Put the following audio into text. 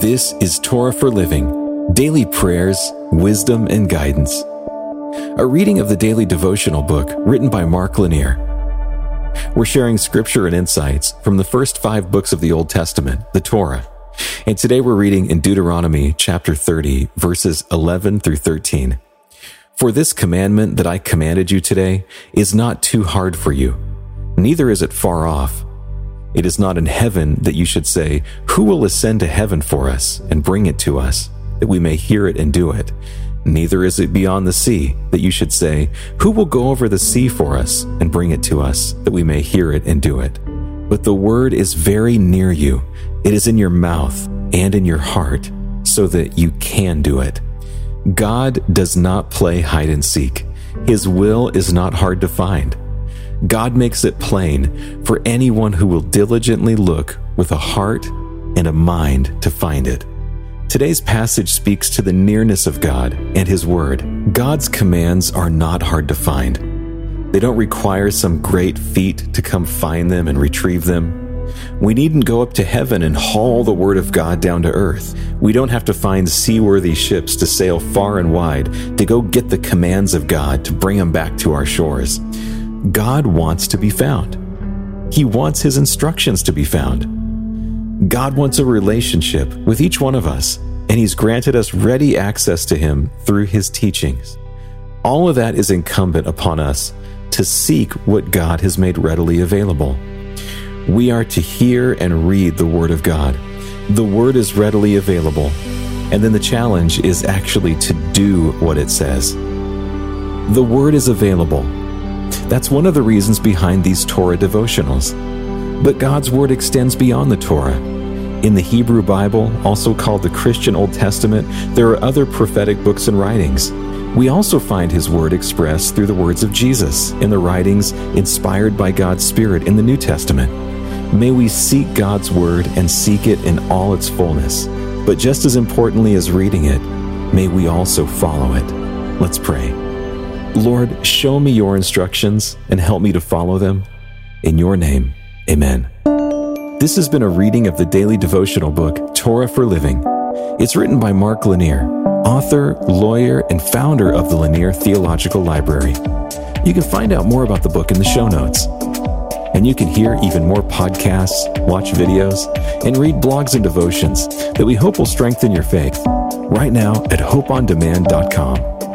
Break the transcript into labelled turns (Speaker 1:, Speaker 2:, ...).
Speaker 1: This is Torah for Living Daily Prayers, Wisdom, and Guidance. A reading of the daily devotional book written by Mark Lanier. We're sharing scripture and insights from the first five books of the Old Testament, the Torah. And today we're reading in Deuteronomy chapter 30, verses 11 through 13. For this commandment that I commanded you today is not too hard for you, neither is it far off. It is not in heaven that you should say, Who will ascend to heaven for us and bring it to us, that we may hear it and do it? Neither is it beyond the sea that you should say, Who will go over the sea for us and bring it to us, that we may hear it and do it? But the word is very near you. It is in your mouth and in your heart, so that you can do it. God does not play hide and seek. His will is not hard to find. God makes it plain for anyone who will diligently look with a heart and a mind to find it. Today's passage speaks to the nearness of God and His Word. God's commands are not hard to find. They don't require some great feat to come find them and retrieve them. We needn't go up to heaven and haul the Word of God down to earth. We don't have to find seaworthy ships to sail far and wide to go get the commands of God to bring them back to our shores. God wants to be found. He wants His instructions to be found. God wants a relationship with each one of us, and He's granted us ready access to Him through His teachings. All of that is incumbent upon us to seek what God has made readily available. We are to hear and read the Word of God. The Word is readily available, and then the challenge is actually to do what it says. The Word is available that's one of the reasons behind these Torah devotionals. But God's Word extends beyond the Torah. In the Hebrew Bible, also called the Christian Old Testament, there are other prophetic books and writings. We also find His Word expressed through the words of Jesus in the writings inspired by God's Spirit in the New Testament. May we seek God's Word and seek it in all its fullness. But just as importantly as reading it, may we also follow it. Let's pray. Lord, show me your instructions and help me to follow them. In your name, amen. This has been a reading of the daily devotional book, Torah for Living. It's written by Mark Lanier, author, lawyer, and founder of the Lanier Theological Library. You can find out more about the book in the show notes. And you can hear even more podcasts, watch videos, and read blogs and devotions that we hope will strengthen your faith right now at hopeondemand.com.